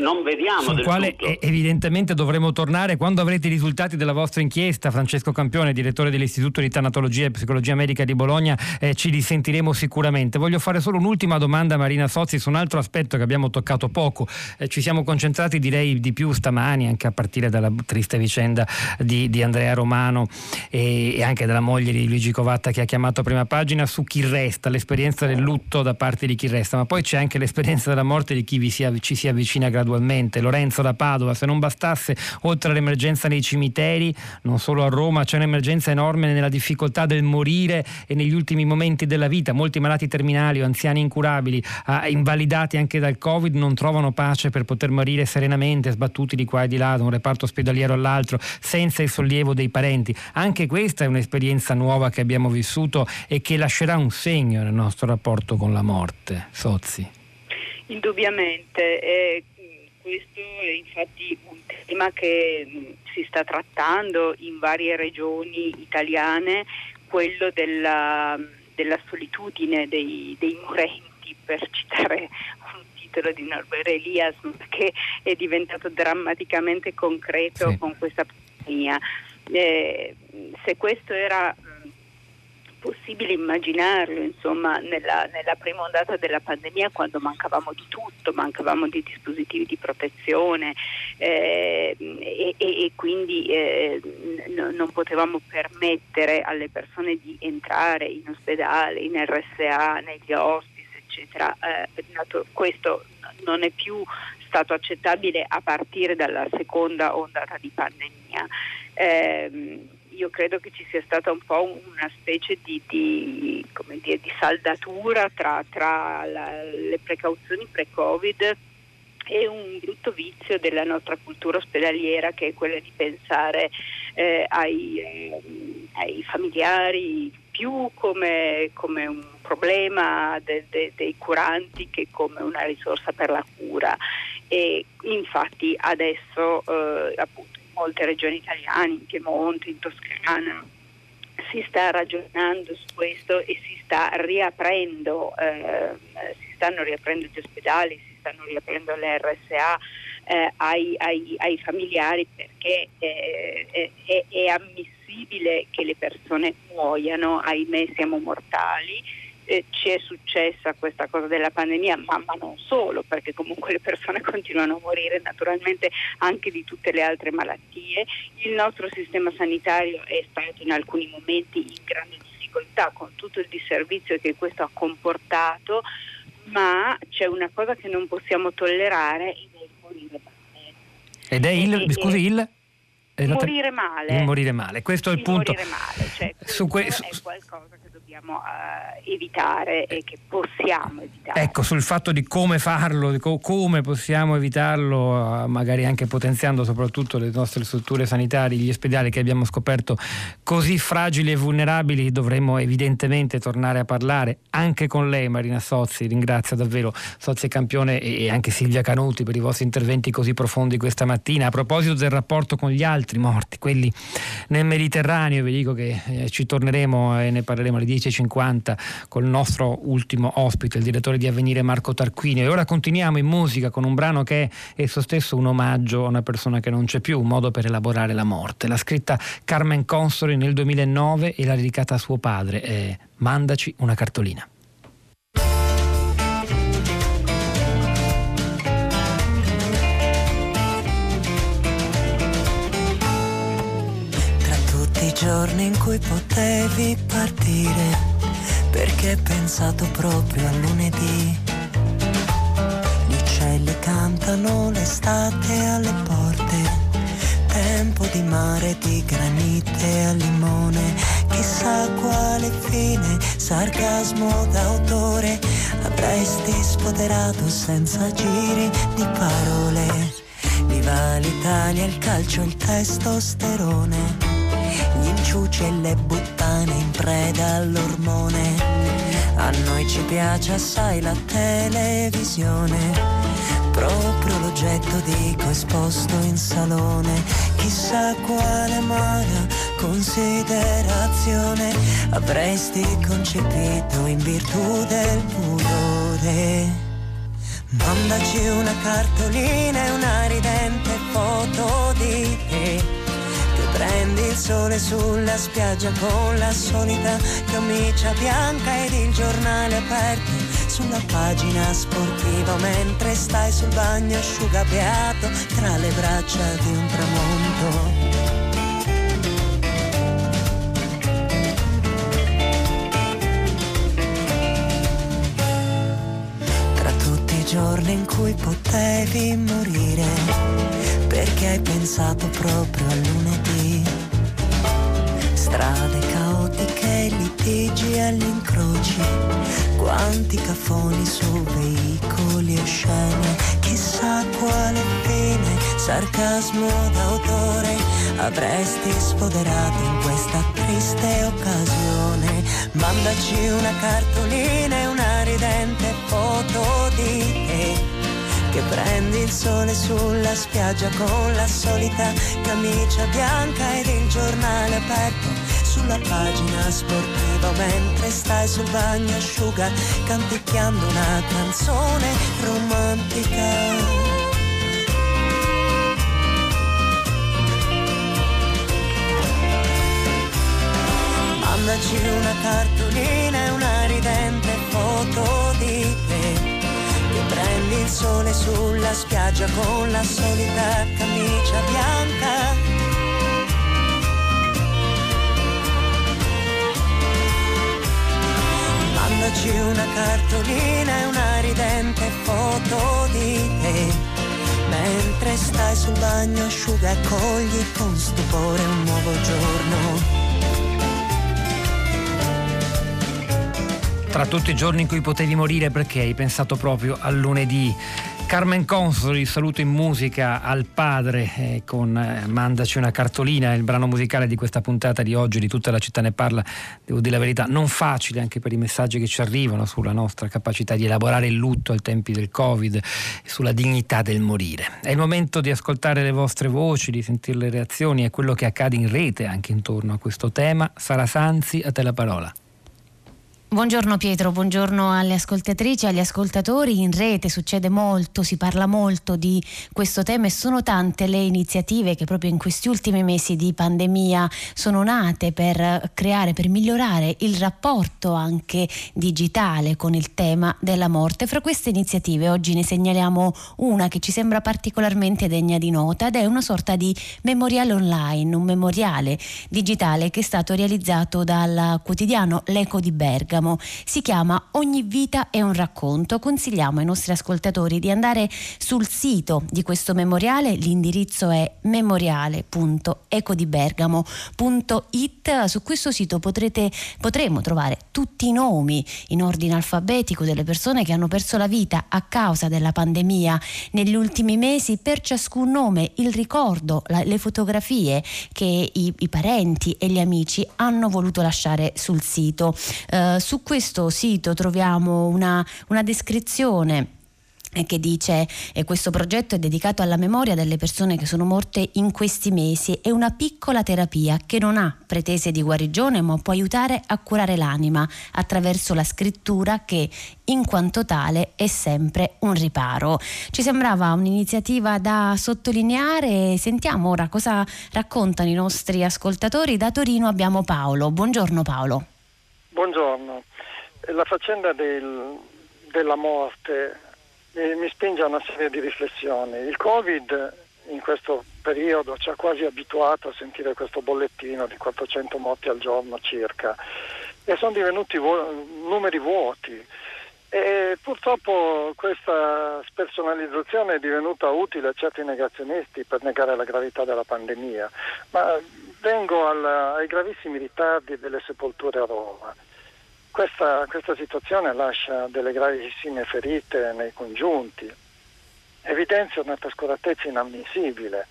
F: non vediamo
D: sul quale
F: tutto.
D: evidentemente dovremo tornare. Quando avrete i risultati della vostra inchiesta Francesco Campione, direttore dell'Istituto di Tanatologia e Psicologia Medica di Bologna eh, ci risentiremo sicuramente. Voglio fare solo un'ultima domanda a Marina Sozzi su un altro aspetto che abbiamo toccato poco. Eh, ci siamo concentrati direi di più stamani anche a partire dalla triste vicenda di, di Andrea Romano e, e, anche della moglie di Luigi Covatta che ha chiamato a prima pagina su chi resta l'esperienza del lutto da parte di chi resta. Ma poi c'è anche anche l'esperienza della morte di chi si, ci si avvicina gradualmente. Lorenzo da Padova, se non bastasse, oltre all'emergenza nei cimiteri, non solo a Roma, c'è un'emergenza enorme nella difficoltà del morire e negli ultimi momenti della vita. Molti malati terminali o anziani incurabili, ah, invalidati anche dal Covid, non trovano pace per poter morire serenamente, sbattuti di qua e di là da un reparto ospedaliero all'altro, senza il sollievo dei parenti. Anche questa è un'esperienza nuova che abbiamo vissuto e che lascerà un segno nel nostro rapporto con la morte. Sozzi.
E: Indubbiamente, eh, questo è infatti un tema che mh, si sta trattando in varie regioni italiane, quello della, della solitudine dei, dei, morenti, per citare un titolo di Norbert Elias, che è diventato drammaticamente concreto sì. con questa pandemia. Eh, se questo era possibile immaginarlo, insomma, nella, nella, prima ondata della pandemia quando mancavamo di tutto, mancavamo di dispositivi di protezione eh, e, e, quindi eh, n- non potevamo permettere alle persone di entrare in ospedale, in RSA, negli hospice, eccetera. Eh, questo non è più stato accettabile a partire dalla seconda ondata di pandemia. Io credo che ci sia stata un po' una specie di, di, dire, di saldatura tra, tra la, le precauzioni pre-Covid è un brutto vizio della nostra cultura ospedaliera che è quella di pensare eh, ai, eh, ai, familiari più come, come un problema de, de, dei curanti che come una risorsa per la cura. E infatti adesso eh, appunto molte regioni italiane, in Piemonte, in Toscana si sta ragionando su questo e si sta riaprendo, eh, si stanno riaprendo gli ospedali, si stanno riaprendo le RSA eh, ai, ai, ai, familiari perché eh, è, è ammissibile che le persone muoiano, ahimè siamo mortali eh, ci è successa questa cosa della pandemia, ma, ma, non solo, perché comunque le persone continuano a morire naturalmente anche di tutte le altre malattie. Il nostro sistema sanitario è stato in alcuni momenti in grande difficoltà con tutto il disservizio che questo ha comportato, ma c'è una cosa che non possiamo tollerare ed è il morire male.
D: Ed è il, e, scusi, il?
E: Morire male.
D: Morire male, questo è il,
E: il
D: punto.
E: Morire male, cioè, su que- su- è qualcosa che dobbiamo uh, evitare e che possiamo evitare.
D: Ecco, sul fatto di come farlo, di co- come possiamo evitarlo, uh, magari anche potenziando soprattutto le nostre strutture sanitarie, gli ospedali che abbiamo scoperto così fragili e vulnerabili, dovremmo evidentemente tornare a parlare anche con lei Marina Sozzi, ringrazio davvero Sozzi Campione e anche Silvia Canuti per i vostri interventi così profondi questa mattina. A proposito del rapporto con gli altri morti, quelli nel Mediterraneo, vi dico che eh, ci torneremo e ne parleremo alle 10 10.50 col nostro ultimo ospite, il direttore di Avvenire Marco Tarquini. E ora continuiamo in musica con un brano che è esso stesso un omaggio a una persona che non c'è più, un modo per elaborare la morte. L'ha scritta Carmen Consori nel 2009 e l'ha dedicata a suo padre. Eh, Mandaci una cartolina.
I: Giorni in cui potevi partire, perché pensato proprio a lunedì. Gli uccelli cantano l'estate alle porte, tempo di mare, di granite al limone, chissà quale fine, sarcasmo d'autore, avresti spoderato senza giri di parole. Viva l'Italia, il calcio, il testosterone gli inciuci e le buttane in preda all'ormone. A noi ci piace assai la televisione. Proprio l'oggetto dico esposto in salone, chissà quale amara considerazione avresti concepito in virtù del pudore. Mandaci una cartolina e una ridente foto di te Prendi il sole sulla spiaggia con la solita camicia bianca ed il giornale aperto sulla pagina sportiva mentre stai sul bagno asciuga beato tra le braccia di un tramonto. Giorni in cui potevi morire, perché hai pensato proprio a lunedì strade caotiche, litigi agli incroci, quanti cafoni su veicoli e scene, chissà quale fine, sarcasmo d'autore avresti sfoderato in questa triste occasione. Mandaci una cartolina e una ridente foto di te che prendi il sole sulla spiaggia con la solita camicia bianca ed il giornale aperto sulla pagina sportiva mentre stai sul bagno asciuga canticchiando una canzone romantica. Mandaci una cartolina e una ridente foto Prendi il sole sulla spiaggia con la solita camicia bianca. Mandaci una cartolina e una ridente foto di te. Mentre stai sul bagno asciuga e cogli con stupore un nuovo giorno.
D: Tra tutti i giorni in cui potevi morire perché hai pensato proprio al lunedì. Carmen Consoli, saluto in musica al padre eh, con eh, Mandaci una cartolina, il brano musicale di questa puntata di oggi, di tutta la città ne parla, devo dire la verità, non facile anche per i messaggi che ci arrivano sulla nostra capacità di elaborare il lutto ai tempi del Covid e sulla dignità del morire. È il momento di ascoltare le vostre voci, di sentire le reazioni e quello che accade in rete anche intorno a questo tema. Sara Sanzi, a te la parola.
J: Buongiorno Pietro, buongiorno alle ascoltatrici agli ascoltatori. In rete succede molto, si parla molto di questo tema e sono tante le iniziative che proprio in questi ultimi mesi di pandemia sono nate per creare, per migliorare il rapporto anche digitale con il tema della morte. Fra queste iniziative oggi ne segnaliamo una che ci sembra particolarmente degna di nota ed è una sorta di memoriale online, un memoriale digitale che è stato realizzato dal quotidiano L'Eco di Bergamo Bergamo. Si chiama Ogni vita è un racconto. Consigliamo ai nostri ascoltatori di andare sul sito di questo memoriale, l'indirizzo è memoriale.ecodibergamo.it. Su questo sito potrete, potremo trovare tutti i nomi in ordine alfabetico delle persone che hanno perso la vita a causa della pandemia negli ultimi mesi. Per ciascun nome il ricordo, la, le fotografie che i, i, parenti e gli amici hanno voluto lasciare sul sito. Uh, su questo sito troviamo una, una descrizione che dice che questo progetto è dedicato alla memoria delle persone che sono morte in questi mesi, è una piccola terapia che non ha pretese di guarigione ma può aiutare a curare l'anima attraverso la scrittura che in quanto tale è sempre un riparo. Ci sembrava un'iniziativa da sottolineare, sentiamo ora cosa raccontano i nostri ascoltatori. Da Torino abbiamo Paolo, buongiorno Paolo.
K: Buongiorno, la faccenda del, della morte mi, mi spinge a una serie di riflessioni. Il Covid in questo periodo ci ha quasi abituato a sentire questo bollettino di 400 morti al giorno circa e sono divenuti vo- numeri vuoti. E purtroppo questa spersonalizzazione è divenuta utile a certi negazionisti per negare la gravità della pandemia, ma vengo alla, ai gravissimi ritardi delle sepolture a Roma. Questa, questa situazione lascia delle gravissime ferite nei congiunti, evidenzia una trascuratezza inammissibile.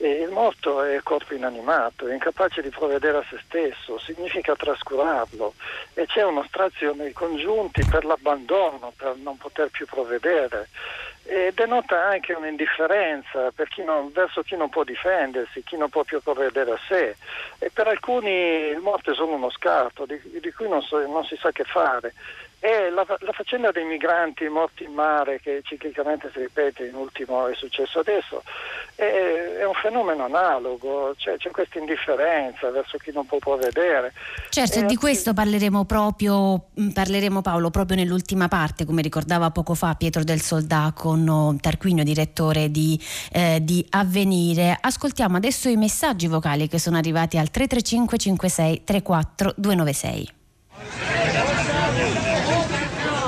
K: E il morto è corpo inanimato, è incapace di provvedere a se stesso, significa trascurarlo. E c'è uno strazio nei congiunti per l'abbandono, per non poter più provvedere. E denota anche un'indifferenza chi non, verso chi non può difendersi, chi non può più provvedere a sé. E per alcuni il morto è solo uno scarto di, di cui non, so, non si sa che fare e la, la, faccenda dei migranti morti in mare, che ciclicamente si ripete, in ultimo è successo adesso, è, è un fenomeno analogo, cioè, c'è questa indifferenza verso chi non può provvedere.
J: Certo, e di questo parleremo proprio, mm, parleremo Paolo, proprio nell'ultima parte, come ricordava poco fa Pietro del Soldà con Tarquinio, direttore di, eh, di Avvenire. Ascoltiamo adesso i messaggi vocali che sono arrivati al 335 56 34 296.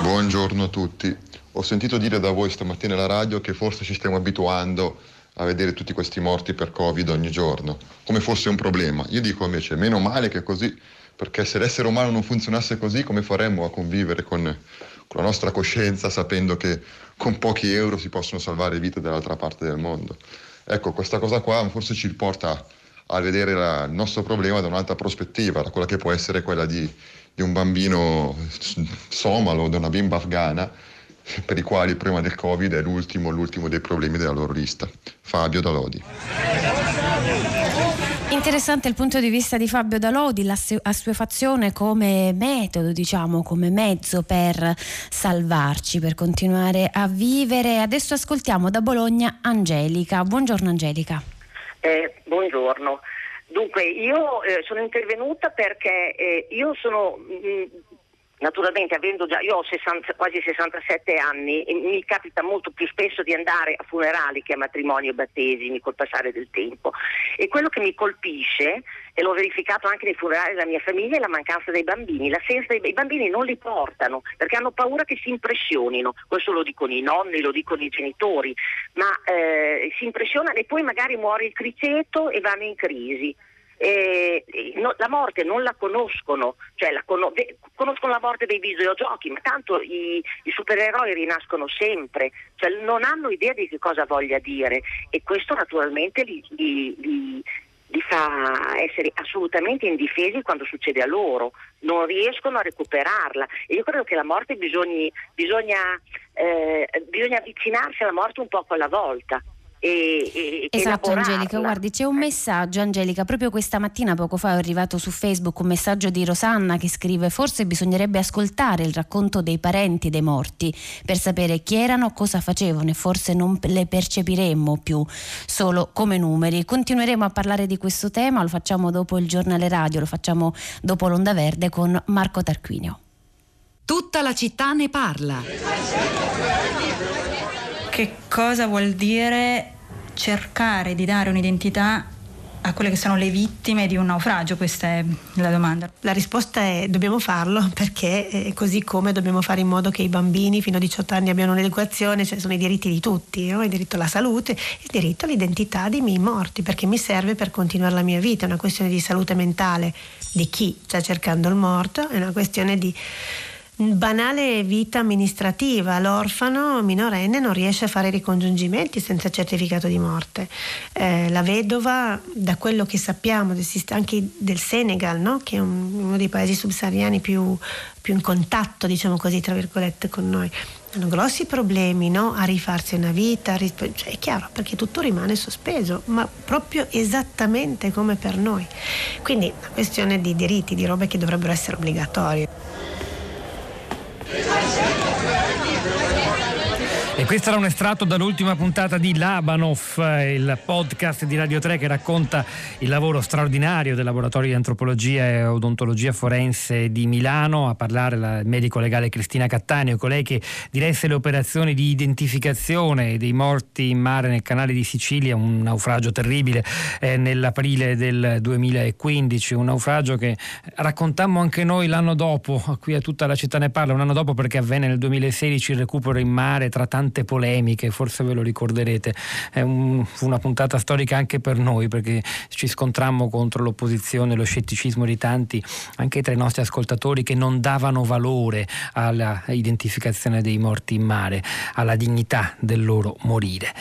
L: Buongiorno a tutti. Ho sentito dire da voi stamattina alla radio che forse ci stiamo abituando a vedere tutti questi morti per Covid ogni giorno, come fosse un problema. Io dico invece, meno male che così, perché se l'essere umano non funzionasse così, come faremmo a convivere con, con la nostra coscienza sapendo che con pochi euro si possono salvare vite dall'altra parte del mondo? Ecco, questa cosa qua forse ci porta a vedere la, il nostro problema da un'altra prospettiva, da quella che può essere quella di di un bambino somalo, di una bimba afghana, per i quali il problema del Covid è l'ultimo, l'ultimo dei problemi della loro lista. Fabio Dalodi.
J: Interessante il punto di vista di Fabio Dalodi, l'assuefazione come metodo, diciamo, come mezzo per salvarci, per continuare a vivere. Adesso ascoltiamo da Bologna Angelica. Buongiorno Angelica.
H: Eh, buongiorno. Dunque, io eh, sono intervenuta perché eh, io sono mh, mm, Naturalmente, avendo già, io ho 60, quasi 67 anni, mi capita molto più spesso di andare a funerali che a matrimoni e battesimi col passare del tempo. E quello che mi colpisce, e l'ho verificato anche nei funerali della mia famiglia, è la mancanza dei bambini. Dei I bambini non li portano perché hanno paura che si impressionino. Questo lo dicono i nonni, lo dicono i genitori, ma eh, si impressionano e poi magari muore il criceto e vanno in crisi eh, no, la morte non la conoscono, cioè la con- conoscono la morte dei videogiochi, ma tanto i, i supereroi rinascono sempre, cioè non hanno idea di che cosa voglia dire. E questo naturalmente li, li, li li fa essere assolutamente indifesi quando succede a loro, non riescono a recuperarla. E io credo che la morte bisogni, bisogna, eh, bisogna avvicinarsi alla morte un poco alla volta e, e
J: esatto Angelica guardi c'è un messaggio Angelica proprio questa mattina poco fa è arrivato su Facebook un messaggio di Rosanna che scrive forse bisognerebbe ascoltare il racconto dei parenti dei morti per sapere chi erano cosa facevano e forse non le percepiremmo più solo come numeri. Continueremo a parlare di questo tema lo facciamo dopo il giornale radio lo facciamo dopo l'onda verde con Marco Tarquinio.
M: Tutta la città ne parla
N: che cosa vuol dire cercare di dare un'identità a quelle che sono le vittime di un naufragio? Questa è la domanda.
O: La risposta è dobbiamo farlo perché eh, così come dobbiamo fare in modo che i bambini fino a 18 anni abbiano un'educazione, cioè sono i diritti di tutti, no? il diritto alla salute, il diritto all'identità dei miei morti perché mi serve per continuare la mia vita, è una questione di salute mentale di chi sta cercando il morto, è una questione di banale vita amministrativa, l'orfano minorenne non riesce a fare i ricongiungimenti senza certificato di morte. Eh, la vedova, da quello che sappiamo anche del Senegal, no? che è un, uno dei paesi subsahariani più, più, in contatto, diciamo così, tra virgolette, con noi, hanno grossi problemi no? a rifarsi una vita, cioè, è chiaro perché tutto rimane sospeso, ma proprio esattamente come per noi. Quindi una questione di diritti, di robe che dovrebbero essere obbligatorie.
D: E questo era un estratto dall'ultima puntata di Labanov, il podcast di Radio 3 che racconta il lavoro straordinario del laboratorio di antropologia e odontologia forense di Milano. A parlare il medico legale Cristina Cattaneo, colei che diresse le operazioni di identificazione dei morti in mare nel canale di Sicilia, un naufragio terribile eh, nell'aprile del 2015, un naufragio che raccontammo anche noi l'anno dopo, qui a tutta la città ne parla, un anno dopo perché avvenne nel 2016 il recupero in mare tra tanti tante polemiche, forse ve lo ricorderete, è un, una puntata storica anche per noi perché ci scontrammo contro l'opposizione, lo scetticismo di tanti, anche tra i nostri ascoltatori che non davano valore alla identificazione dei morti in mare, alla dignità del loro morire.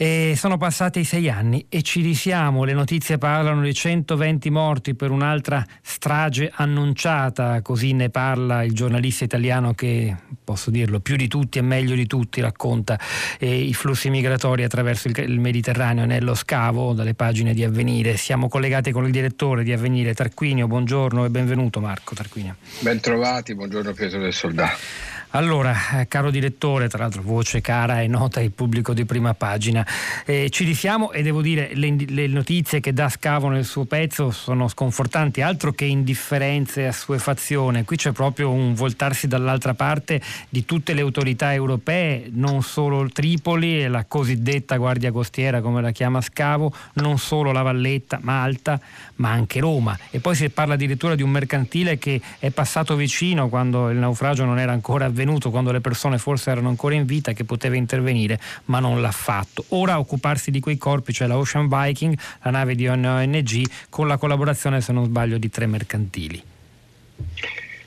D: E sono passati sei anni e ci risiamo, le notizie parlano di 120 morti per un'altra strage annunciata, così ne parla il giornalista italiano che, posso dirlo, più di tutti e meglio di tutti racconta eh, i flussi migratori attraverso il, il, Mediterraneo nello scavo dalle pagine di Avvenire. Siamo collegati con il direttore di Avvenire Tarquinio, buongiorno e benvenuto Marco Tarquinio.
P: Bentrovati, buongiorno Pietro del Soldato.
D: Allora, eh, caro direttore, tra l'altro voce cara e nota al pubblico di prima pagina, eh, ci risiamo e devo dire le, le, notizie che dà Scavo nel suo pezzo sono sconfortanti, altro che indifferenza e assuefazione. Qui c'è proprio un voltarsi dall'altra parte di tutte le autorità europee, non solo Tripoli e la cosiddetta Guardia Costiera come la chiama Scavo, non solo la Valletta, Malta, ma anche Roma. E poi si parla addirittura di un mercantile che è passato vicino quando il naufragio non era ancora avvenuto avvenuto quando le persone forse erano ancora in vita che poteva intervenire ma non l'ha fatto. Ora occuparsi di quei corpi c'è la Ocean Viking, la nave di ONG con la collaborazione se non sbaglio di tre mercantili.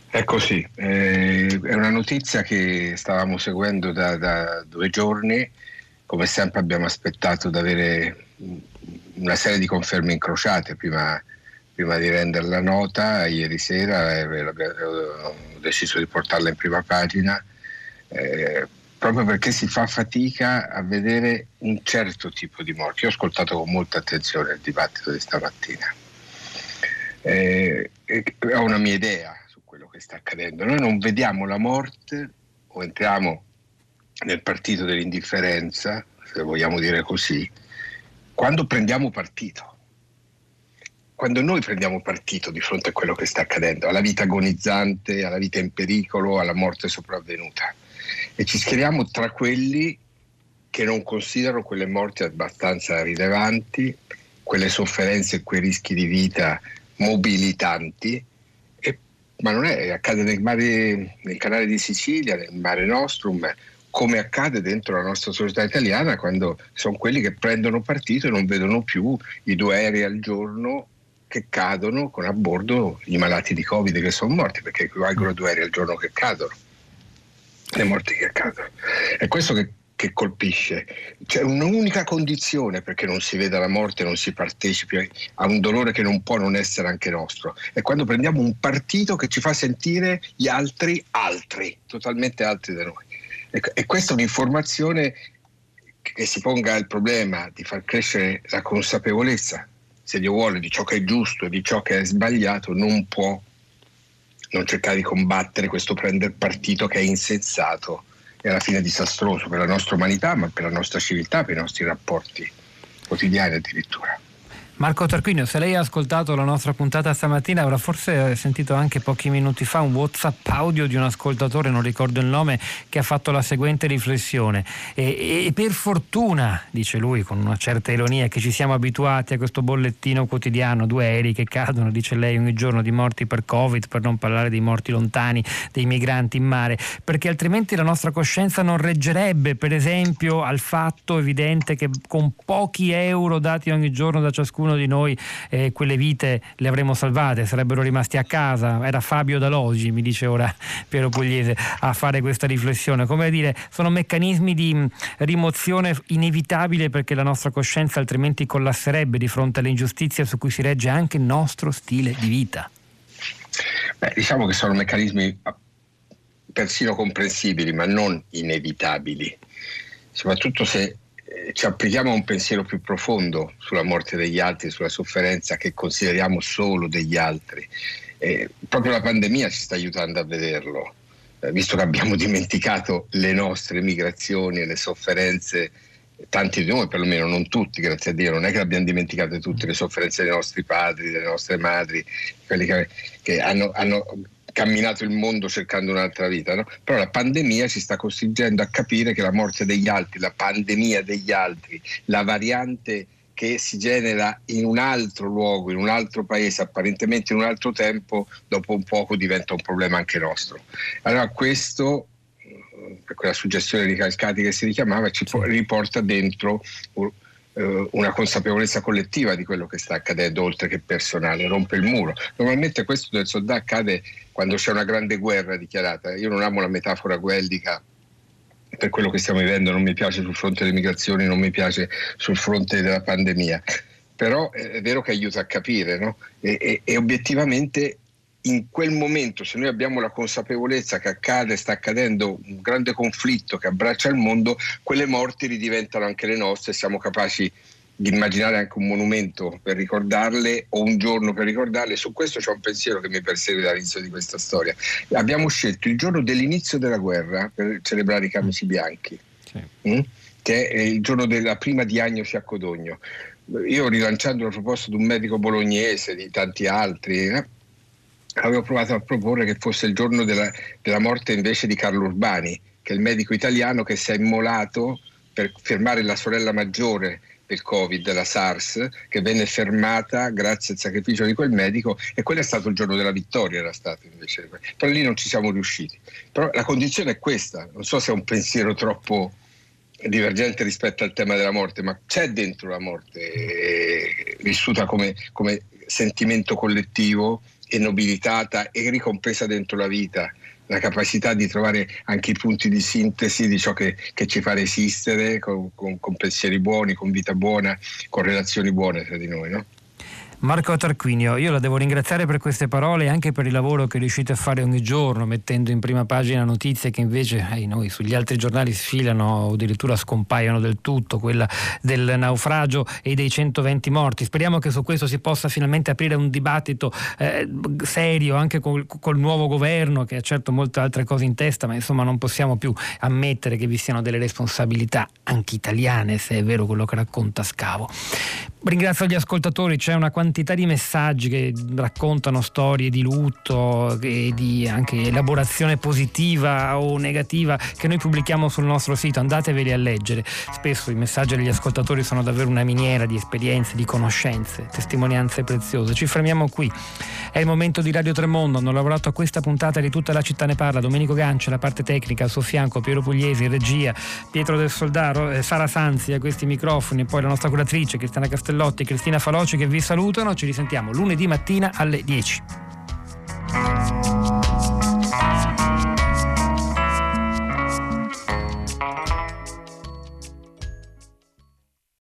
P: È così, eh, è una notizia che stavamo seguendo da, da due giorni, come sempre abbiamo aspettato di avere una serie di conferme incrociate prima, prima di renderla nota, ieri sera eh, deciso di portarla in prima pagina eh, proprio perché si fa fatica a vedere un certo tipo di morte. Io ho ascoltato con molta attenzione il dibattito di stamattina. Eh, ho una mia idea su quello che sta accadendo. Noi non vediamo la morte o entriamo nel partito dell'indifferenza, se vogliamo dire così, quando prendiamo partito quando noi prendiamo partito di fronte a quello che sta accadendo, alla vita agonizzante, alla vita in pericolo, alla morte sopravvenuta, e ci schieriamo tra quelli che non considerano quelle morti abbastanza rilevanti, quelle sofferenze e quei rischi di vita mobilitanti, e, ma non è, accade nel, mare, nel canale di Sicilia, nel mare Nostrum, come accade dentro la nostra società italiana quando sono quelli che prendono partito e non vedono più i due aerei al giorno che cadono con a bordo i malati di Covid che sono morti, perché equivalgono due aerei al giorno che cadono, le morti che accadono. È questo che, che colpisce. C'è un'unica condizione perché non si veda la morte, non si partecipi a un dolore che non può non essere anche nostro. È quando prendiamo un partito che ci fa sentire gli altri altri, totalmente altri da noi. E questa è un'informazione che si ponga il problema di far crescere la consapevolezza, se Dio vuole, di ciò che è giusto e di ciò che è sbagliato, non può non cercare di combattere questo prendere partito che è insensato e alla fine disastroso per la nostra umanità, ma per la nostra civiltà, per i nostri rapporti quotidiani addirittura.
D: Marco Tarquinio, se lei ha ascoltato la nostra puntata stamattina avrà forse sentito anche pochi minuti fa un WhatsApp audio di un ascoltatore, non ricordo il nome, che ha fatto la seguente riflessione. E, e, per fortuna, dice lui con una certa ironia, che ci siamo abituati a questo bollettino quotidiano, due aerei che cadono, dice lei, ogni giorno di morti per Covid, per non parlare dei morti lontani, dei migranti in mare, perché altrimenti la nostra coscienza non reggerebbe, per esempio, al fatto evidente che con pochi euro dati ogni giorno da ciascuno ognuno di noi eh, quelle vite le avremmo salvate, sarebbero rimasti a casa. Era Fabio Dalogi, mi dice ora Piero Pugliese, a fare questa riflessione. Come dire, sono meccanismi di mm, rimozione inevitabile perché la nostra coscienza altrimenti collasserebbe di fronte alle ingiustizie su cui si regge anche il nostro stile di vita.
P: Beh, diciamo che sono meccanismi persino comprensibili, ma non inevitabili, soprattutto se ci applichiamo a un pensiero più profondo sulla morte degli altri, sulla sofferenza che consideriamo solo degli altri. Eh, proprio la pandemia ci sta aiutando a vederlo, eh, visto che abbiamo dimenticato le nostre migrazioni e le sofferenze, tanti di noi perlomeno, non tutti, grazie a Dio, non è che abbiamo dimenticato tutte le sofferenze dei nostri padri, delle nostre madri, quelli che, che hanno, hanno camminato il mondo cercando un'altra vita, no? però la pandemia ci sta costringendo a capire che la morte degli altri, la pandemia degli altri, la variante che si genera in un altro luogo, in un altro paese, apparentemente in un altro tempo, dopo un poco diventa un problema anche nostro. Allora questo, per quella suggestione di Calcati che si richiamava, ci riporta dentro eh, una consapevolezza collettiva di quello che sta accadendo oltre che personale, rompe il muro. Normalmente questo del soldato accade quando c'è una grande guerra dichiarata. Io non amo la metafora guellica per quello che stiamo vivendo, non mi piace sul fronte delle migrazioni, non mi piace sul fronte della pandemia. Però è vero che aiuta a capire no? e, e, e obiettivamente in quel momento, se noi abbiamo la consapevolezza che accade, sta accadendo un grande conflitto che abbraccia il mondo, quelle morti ridiventano anche le nostre, siamo capaci di immaginare anche un monumento per ricordarle o un giorno per ricordarle. Su questo c'è un pensiero che mi persegue dall'inizio di questa storia. Abbiamo scelto il giorno dell'inizio della guerra per celebrare i camici bianchi, sì. mh? Mm? che è il giorno della prima diagnosi a Codogno. Io rilanciando la proposta di un medico bolognese, di tanti altri, eh, avevo provato a proporre che fosse il giorno della, della, morte invece di Carlo Urbani, che è il medico italiano che si è immolato per fermare la sorella maggiore del Covid, la SARS, che venne fermata grazie al sacrificio di quel medico e quello è stato il giorno della vittoria, era stato invece. Però lì non ci siamo riusciti. Però la condizione è questa, non so se è un pensiero troppo divergente rispetto al tema della morte, ma c'è dentro la morte, eh, vissuta come, come sentimento collettivo nobilitata e ricompresa dentro la vita la capacità di trovare anche i punti di sintesi di ciò che, che ci fa resistere con, con, con, pensieri buoni, con vita buona, con relazioni buone tra di noi. No?
D: Marco Tarquinio, io la devo ringraziare per queste parole e anche per il lavoro che riuscite a fare ogni giorno, mettendo in prima pagina notizie che invece eh, noi sugli altri giornali sfilano o addirittura scompaiono del tutto, quella del naufragio e dei 120 morti. Speriamo che su questo si possa finalmente aprire un dibattito eh, serio anche col, col, nuovo governo che ha certo molte altre cose in testa, ma insomma non possiamo più ammettere che vi siano delle responsabilità anche italiane, se è vero quello che racconta Scavo. Ringrazio gli ascoltatori, c'è una quantità di messaggi che raccontano storie di lutto e di anche elaborazione positiva o negativa che noi pubblichiamo sul nostro sito, andateveli a leggere. Spesso i messaggi degli ascoltatori sono davvero una miniera di esperienze, di conoscenze, testimonianze preziose. Ci fermiamo qui. È il momento di Radio Tremondo, hanno lavorato a questa puntata di tutta la città ne parla, Domenico Gancia, la parte tecnica, al suo fianco Piero Pugliesi, regia, Pietro del Soldaro, eh, Sara Sanzi a questi microfoni poi la nostra curatrice Cristiana Castello Castellotti e Cristina Faloci che vi salutano. Ci risentiamo lunedì mattina alle 10.